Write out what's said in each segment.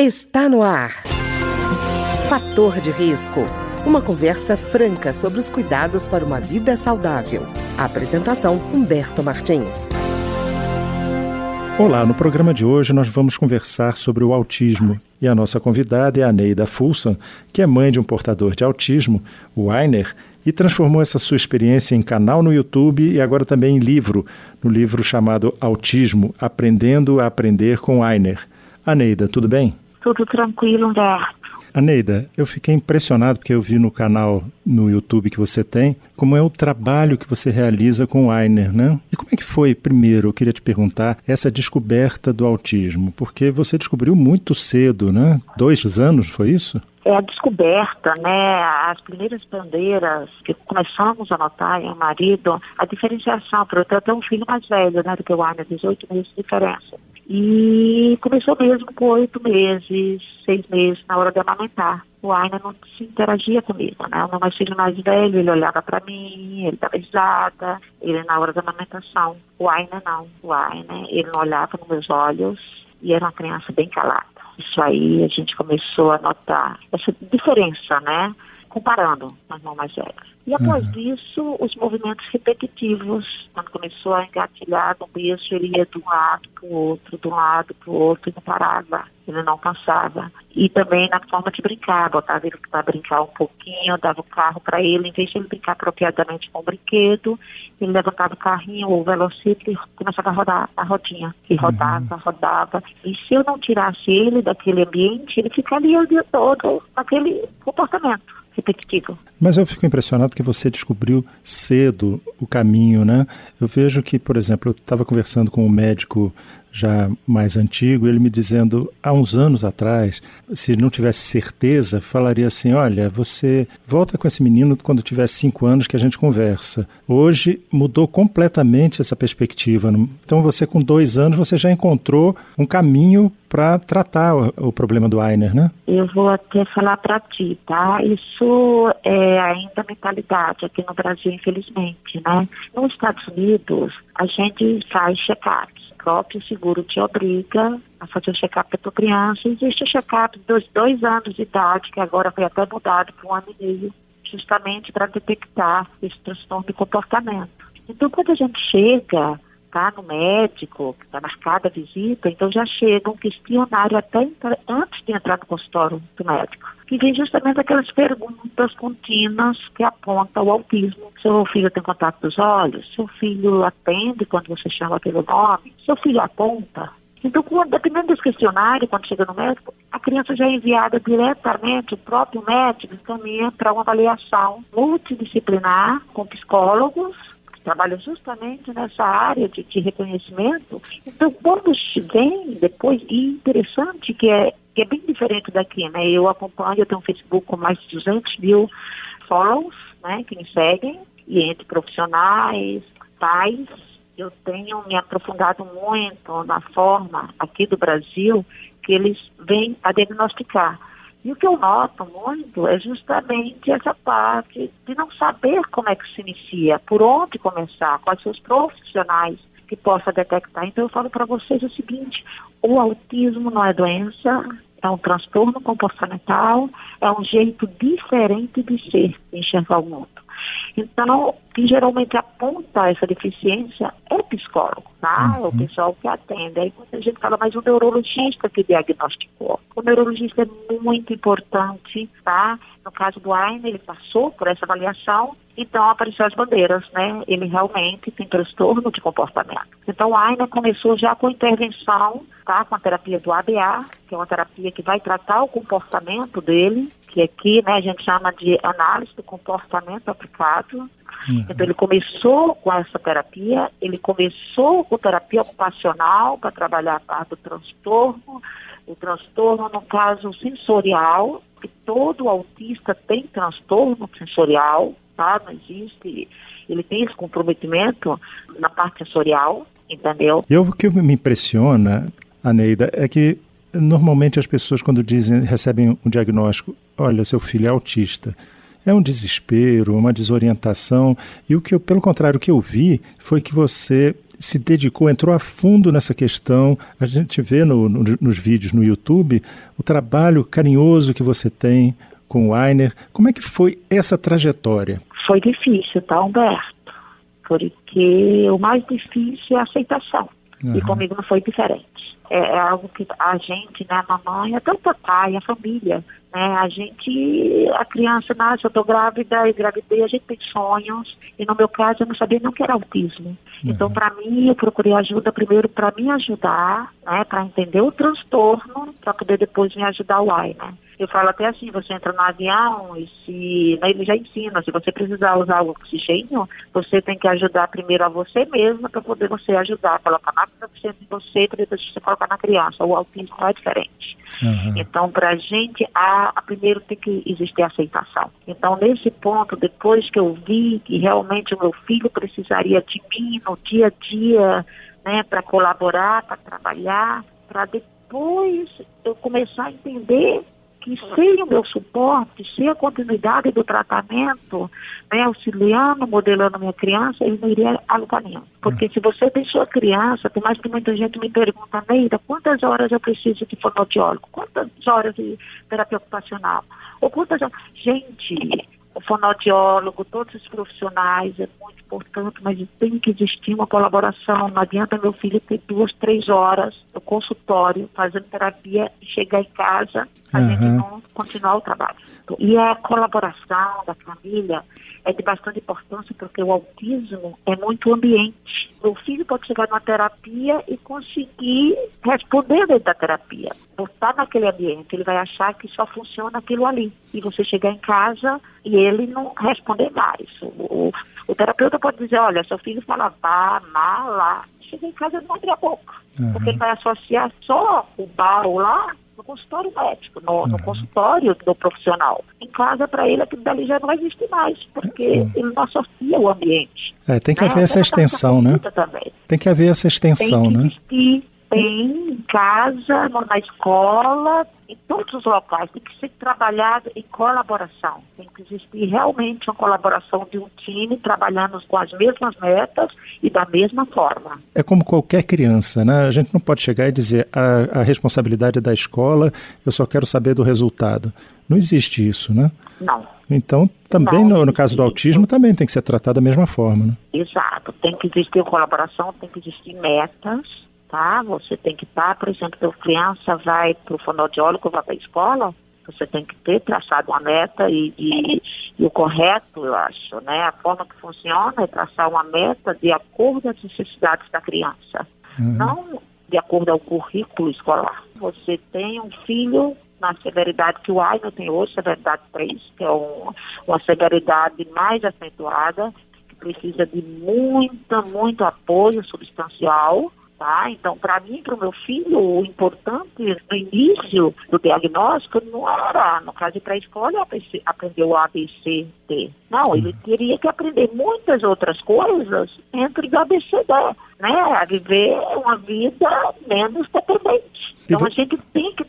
Está no ar. Fator de risco. Uma conversa franca sobre os cuidados para uma vida saudável. Apresentação Humberto Martins. Olá, no programa de hoje nós vamos conversar sobre o autismo. E a nossa convidada é a Neida Fulson, que é mãe de um portador de autismo, o Ainer, e transformou essa sua experiência em canal no YouTube e agora também em livro, no livro chamado Autismo Aprendendo a Aprender com Ainer. Aneida, tudo bem? Tudo tranquilo, Humberto. Aneida, eu fiquei impressionado porque eu vi no canal no YouTube que você tem como é o trabalho que você realiza com o Ainer, né? E como é que foi, primeiro, eu queria te perguntar, essa descoberta do autismo? Porque você descobriu muito cedo, né? Dois anos, foi isso? É a descoberta, né? As primeiras bandeiras que começamos a notar em um marido, a diferenciação, porque eu tenho um filho mais velho, né, do que o Ainer, 18 meses de diferença. E começou mesmo com oito meses, seis meses, na hora de amamentar. O Aina não se interagia comigo, né? O meu mais filho mais velho, ele olhava para mim, ele dava risada, ele na hora da amamentação. O Aina não. O Aina, ele não olhava nos meus olhos e era uma criança bem calada. Isso aí a gente começou a notar essa diferença, né? Comparando com o irmão mais velho. E após uhum. isso, os movimentos repetitivos, quando começou a engatilhar no berço, ele ia de um lado para o outro, de um lado para o outro e não parava, ele não cansava. E também na forma de brincar, botava ele para brincar um pouquinho, dava o carro para ele, em vez de ele brincar apropriadamente com o brinquedo, ele levantava o carrinho ou o velocímetro e começava a rodar a rodinha. E uhum. rodava, uhum. rodava. E se eu não tirasse ele daquele ambiente, ele ficaria o dia todo naquele comportamento repetitivo. Mas eu fico impressionado porque você descobriu cedo o caminho, né? Eu vejo que, por exemplo, eu estava conversando com um médico já mais antigo, ele me dizendo há uns anos atrás, se não tivesse certeza, falaria assim: olha, você volta com esse menino quando tiver cinco anos que a gente conversa. Hoje mudou completamente essa perspectiva. Então você com dois anos você já encontrou um caminho para tratar o, o, problema do Ainer, né? Eu vou até falar para ti, tá? Isso é ainda mentalidade aqui no Brasil, infelizmente, né? Nos Estados Unidos, a gente faz check-ups próprio seguro te obriga a fazer o check-up da tua criança. Existe o check-up dos dois anos de idade, que agora foi até mudado para um ano e meio, justamente para detectar esse transtorno de comportamento. Então, quando a gente chega tá, no médico, que está marcada a visita, então já chega um questionário até antes de entrar no consultório do médico que vem justamente aquelas perguntas contínuas que apontam o autismo. Seu filho tem contato dos olhos? Seu filho atende quando você chama pelo nome? Seu filho aponta? Então, quando, dependendo desse questionário, quando chega no médico, a criança já é enviada diretamente, o próprio médico encaminha para uma avaliação multidisciplinar com psicólogos trabalham justamente nessa área de, de reconhecimento. Então, quando vem depois, e interessante que é que é bem diferente daqui, né? Eu acompanho, eu tenho um Facebook com mais de 200 mil follows, né, que me seguem, e entre profissionais, pais, eu tenho me aprofundado muito na forma aqui do Brasil que eles vêm a diagnosticar. E o que eu noto muito é justamente essa parte de não saber como é que se inicia, por onde começar, quais são os profissionais que possa detectar. Então eu falo para vocês o seguinte: o autismo não é doença, é um transtorno comportamental, é um jeito diferente de ser, de enxergar o mundo. Então, quem geralmente aponta essa deficiência é psicólogo, tá? Uhum. É o pessoal que atende. Aí muita gente fala, mas o neurologista que diagnosticou. O neurologista é muito importante, tá? No caso do Aine, ele passou por essa avaliação, então apareceu as bandeiras, né? Ele realmente tem transtorno de comportamento. Então, o Aine começou já com intervenção, tá? Com a terapia do ABA, que é uma terapia que vai tratar o comportamento dele, que aqui né, a gente chama de análise do comportamento aplicado. Uhum. Então ele começou com essa terapia, ele começou com terapia ocupacional para trabalhar a parte do transtorno, o transtorno no caso sensorial, que todo autista tem transtorno sensorial, tá? Não existe, ele tem esse comprometimento na parte sensorial, entendeu? E o que me impressiona, Aneida, é que Normalmente as pessoas quando dizem, recebem um diagnóstico, olha, seu filho é autista, é um desespero, uma desorientação. E o que eu, pelo contrário, o que eu vi foi que você se dedicou, entrou a fundo nessa questão. A gente vê no, no, nos vídeos no YouTube o trabalho carinhoso que você tem com o Ainer. Como é que foi essa trajetória? Foi difícil, tá, Humberto? Porque o mais difícil é a aceitação. Uhum. E comigo não foi diferente. É, é, algo que a gente, né, a mamãe, até o papai, a família, né, a gente, a criança nasce, eu estou grávida, e gravidez, a gente tem sonhos, e no meu caso eu não sabia nem que era autismo. Então, uhum. Então, para mim, eu procurei ajuda primeiro para me ajudar, né, para entender o transtorno, para poder depois me ajudar o AI, né. Eu falo até assim, você entra no avião e se. Né, ele já ensina, se você precisar usar o oxigênio, você tem que ajudar primeiro a você mesma para poder você ajudar, colocar mais de você para depois você colocar na criança. O autismo é diferente. Uhum. Então, para a gente, a, primeiro tem que existir aceitação. Então, nesse ponto, depois que eu vi que realmente o meu filho precisaria de mim no dia a dia, né, para colaborar, para trabalhar, para depois eu começar a entender que sem o meu suporte, sem a continuidade do tratamento, né, auxiliando, modelando a minha criança, ele não iria a lugar nenhum. Porque hum. se você tem sua criança, tem mais que muita gente me pergunta, Neida, quantas horas eu preciso de fonoaudiólogo? Quantas horas de terapia ocupacional? Ou quantas Gente, o fonoaudiólogo, todos os profissionais, é muito importante, mas tem que existir uma colaboração. Não adianta meu filho ter duas, três horas no consultório, fazendo terapia e chegar em casa, a uhum. gente não continuar o trabalho. E a colaboração da família é de bastante importância porque o autismo é muito ambiente. O filho pode chegar numa terapia e conseguir responder dentro da terapia. Botar naquele ambiente, ele vai achar que só funciona aquilo ali. E você chegar em casa e ele não responder mais. O, o, o terapeuta pode dizer, olha, seu filho fala vá, lá. Chega em casa e não abre a boca. Uhum. Porque ele vai associar só o bar ou lá consultório médico, no, no consultório do profissional. Em casa, para ele, aquilo dali já não vai existir mais, porque uhum. ele não associa o ambiente. É, tem que haver essa extensão, né? Também. Tem que haver essa extensão, tem que né? Existir, tem em casa, na escola, em todos os locais, tem que ser trabalhado em colaboração. Tem que existir realmente uma colaboração de um time trabalhando com as mesmas metas e da mesma forma. É como qualquer criança, né? A gente não pode chegar e dizer a, a responsabilidade é da escola, eu só quero saber do resultado. Não existe isso, né? Não. Então, também não, no, no caso do autismo, também tem que ser tratado da mesma forma, né? Exato. Tem que existir colaboração, tem que existir metas tá? Você tem que estar, por exemplo, a criança vai para o fonoaudiólogo, vai para a escola, você tem que ter traçado uma meta e, e, e, o correto, eu acho, né? A forma que funciona é traçar uma meta de acordo com as necessidades da criança, uhum. não de acordo ao currículo escolar. Você tem um filho na severidade que o Aino tem hoje, severidade 3, que é um, uma severidade mais acentuada, que precisa de muita, muito apoio substancial, Tá? Então, para mim, para o meu filho, o importante no início do diagnóstico não era, no caso de pré-escola, aprender o ABC, D. Não, ele teria que aprender muitas outras coisas entre o ABCD, né? A viver uma vida menos dependente. Então a gente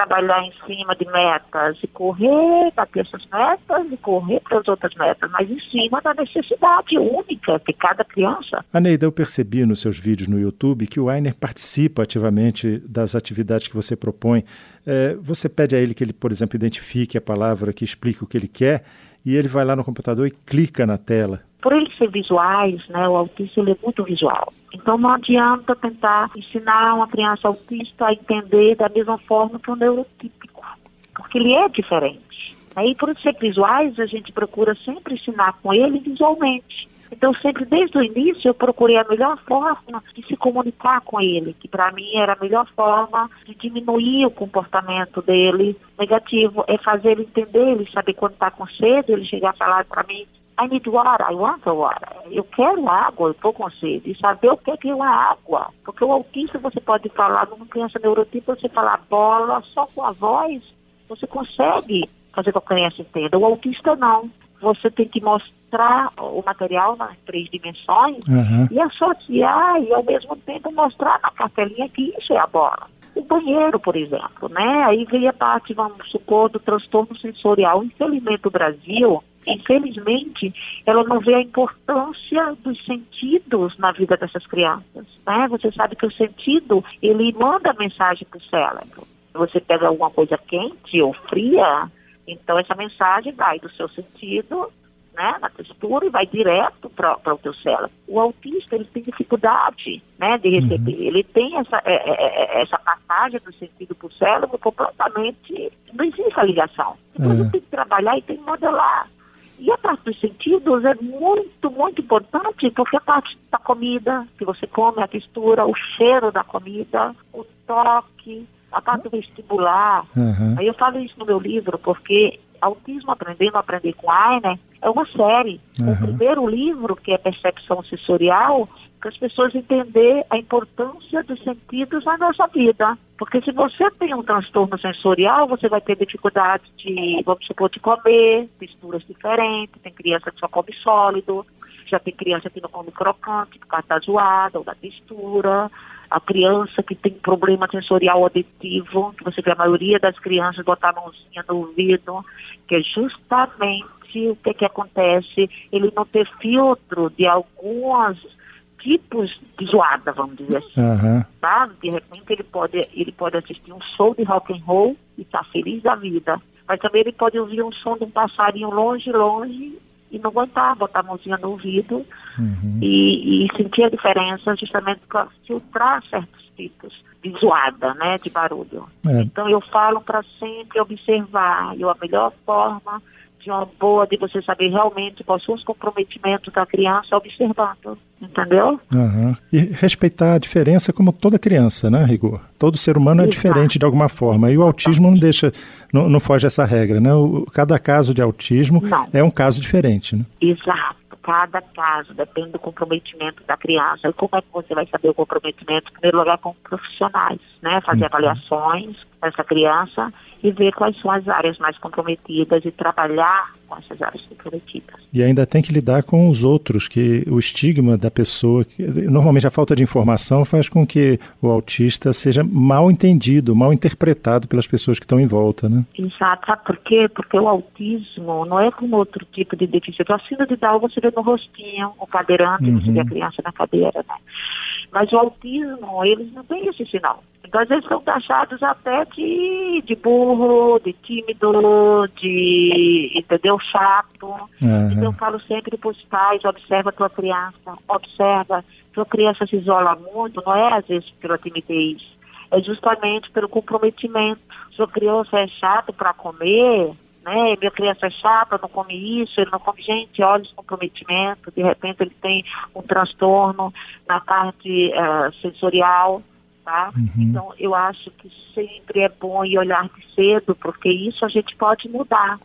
trabalhar em cima de metas e correr para ter essas metas e correr para as outras metas, mas em cima da necessidade única de cada criança. Aneida, eu percebi nos seus vídeos no YouTube que o Ainer participa ativamente das atividades que você propõe. É, você pede a ele que ele, por exemplo, identifique a palavra que explique o que ele quer e ele vai lá no computador e clica na tela. Por eles ser visuais, né, o autista ele é muito visual. Então não adianta tentar ensinar uma criança autista a entender da mesma forma que um neurotípico, porque ele é diferente. Aí por ser visuais, a gente procura sempre ensinar com ele visualmente. Então, sempre desde o início, eu procurei a melhor forma de se comunicar com ele, que para mim era a melhor forma de diminuir o comportamento dele negativo, é fazer ele entender, ele saber quando está com sede, ele chegar a falar para mim, I need water, I want water. Eu quero água, eu estou com sede. E saber o que é, que é uma água. Porque o autista você pode falar, numa criança neurotipo, você falar bola só com a voz, você consegue fazer com que a criança entenda. O autista não você tem que mostrar o material nas três dimensões uhum. e associar e ao mesmo tempo mostrar na cartelinha que isso é a bola. O banheiro, por exemplo, né? Aí veio a parte, vamos supor, do transtorno sensorial. Infelizmente, o Brasil, infelizmente, ela não vê a importância dos sentidos na vida dessas crianças. Né? Você sabe que o sentido, ele manda mensagem para o cérebro. Você pega alguma coisa quente ou fria, então essa mensagem vai do seu sentido né, na textura e vai direto para o teu cérebro. O autista ele tem dificuldade né, de receber. Uhum. Ele tem essa, é, é, é, é essa passagem do sentido para o cérebro completamente. Não existe a ligação. Então ele tem que trabalhar e tem que modelar. E a parte dos sentidos é muito, muito importante, porque a parte da comida que você come, a textura, o cheiro da comida, o toque, a parte vestibular. Uhum. Aí eu falo isso no meu livro, porque Autismo Aprendendo a Aprender com Ainer é uma série. Uhum. O primeiro livro, que é Percepção Sensorial, para as pessoas entender a importância dos sentidos na nossa vida. Porque se você tem um transtorno sensorial, você vai ter dificuldade de, vamos supor, de comer, texturas diferentes, tem criança que só come sólido, já tem criança que não come crocante, porque está zoada, ou da textura. A criança que tem problema sensorial auditivo, que você vê a maioria das crianças botar a mãozinha no ouvido, que é justamente o que, que acontece, ele não ter filtro de algumas tipos de zoada, vamos dizer assim. Uhum. Tá? De repente ele pode, ele pode assistir um show de rock and roll e tá feliz da vida. Mas também ele pode ouvir um som de um passarinho longe, longe e não aguentar, botar a mãozinha no ouvido uhum. e, e, sentir a diferença justamente para filtrar certos tipos de zoada, né, de barulho. É. Então eu falo para sempre observar e a melhor forma de uma boa, de você saber realmente quais são os comprometimentos da criança observando, entendeu? Uhum. E respeitar a diferença como toda criança, né, Rigor? Todo ser humano é Exato. diferente de alguma forma, e o autismo não deixa, não, não foge essa regra, né? O, cada caso de autismo não. é um caso diferente, né? Exato cada caso, depende do comprometimento da criança. E como é que você vai saber o comprometimento? Em primeiro lugar, com profissionais, né? Fazer uhum. avaliações dessa criança e ver quais são as áreas mais comprometidas e trabalhar com essas áreas comprometidas. E ainda tem que lidar com os outros, que o estigma da pessoa, que, normalmente a falta de informação faz com que o autista seja mal entendido, mal interpretado pelas pessoas que estão em volta, né? Exato, sabe por quê? Porque o autismo não é como outro tipo de deficiência. O síndrome de Down você vê no rostinho, o cadeirante, uhum. você vê a criança na cadeira, né? Mas o autismo, eles não têm esse sinal. Então, às vezes, são taxados até de, de burro, de tímido, de, entendeu, chato. Uhum. Então, eu falo sempre para os pais, observa a tua criança, observa. Tua criança se isola muito, não é às vezes pela timidez, é justamente pelo comprometimento. Sua criança é chato para comer, né? Minha criança é chata, não come isso, ele não come. Gente, olha esse comprometimento, de repente ele tem um transtorno na parte uh, sensorial, tá? Uhum. Então, eu acho que sempre é bom ir olhar de cedo, porque isso a gente pode mudar.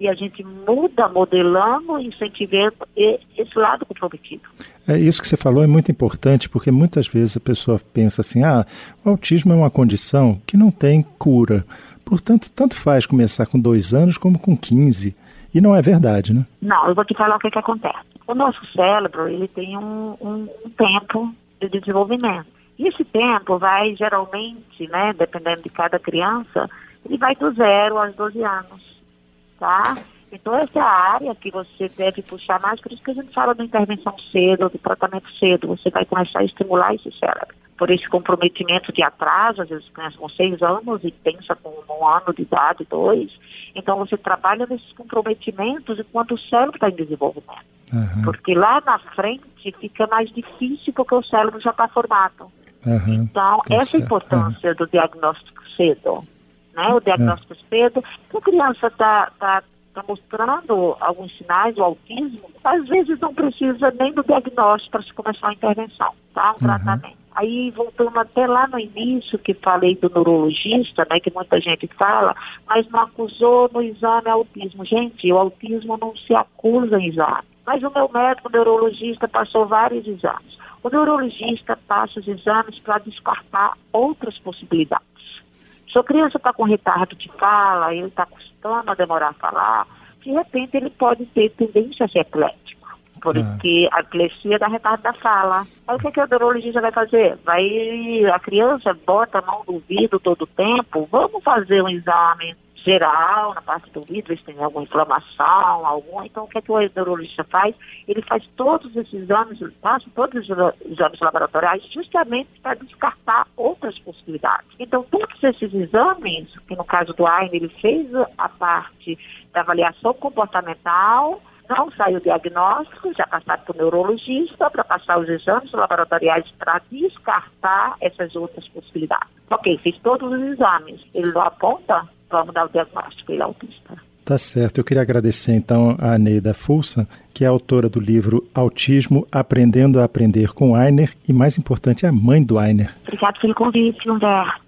E a gente muda modelando, incentivando esse lado comprometido. É isso que você falou é muito importante, porque muitas vezes a pessoa pensa assim: ah, o autismo é uma condição que não tem cura. Portanto, tanto faz começar com dois anos como com 15. E não é verdade, né? Não, eu vou te falar o que, que acontece. O nosso cérebro, ele tem um, um, um tempo de desenvolvimento. E esse tempo vai geralmente, né, dependendo de cada criança, ele vai do zero aos 12 anos, tá? Então essa é a área que você deve puxar mais, por isso que a gente fala da intervenção cedo, do tratamento cedo, você vai começar a estimular esse cérebro por esse comprometimento de atraso, às vezes começa com seis anos e pensa com um ano de idade, dois. Então você trabalha nesses comprometimentos enquanto o cérebro está em desenvolvimento. Uhum. Porque lá na frente fica mais difícil porque o cérebro já está formado. Uhum. Então, tá essa é a importância uhum. do diagnóstico cedo. Né? O diagnóstico cedo, a criança está tá, tá mostrando alguns sinais do autismo, às vezes não precisa nem do diagnóstico para se começar uma intervenção, tá? Um tratamento. Aí, voltando até lá no início, que falei do neurologista, né, que muita gente fala, mas não acusou no exame autismo. Gente, o autismo não se acusa em exame. Mas o meu médico neurologista passou vários exames. O neurologista passa os exames para descartar outras possibilidades. Se a criança está com retardo de fala, ele está custando a demorar a falar, de repente ele pode ter tendência a ser. Porque a epilepsia dá retardo da fala. Aí o que, que o neurologista vai fazer? Vai, a criança bota a mão no ouvido todo o tempo, vamos fazer um exame geral na parte do ver se tem alguma inflamação, alguma. Então, o que, é que o neurologista faz? Ele faz todos esses exames, passa todos os exames laboratoriais justamente para descartar outras possibilidades. Então, todos esses exames, que no caso do Aine, ele fez a parte da avaliação comportamental, não saiu o diagnóstico, já passado para o neurologista, para passar os exames laboratoriais para descartar essas outras possibilidades. Ok, fez todos os exames. Ele não aponta vamos dar o diagnóstico, ele é autista. Tá certo. Eu queria agradecer então a Neida Fulsa, que é autora do livro Autismo Aprendendo a Aprender com Ainer e, mais importante, é a mãe do Ainer. Obrigada pelo convite, Humberto.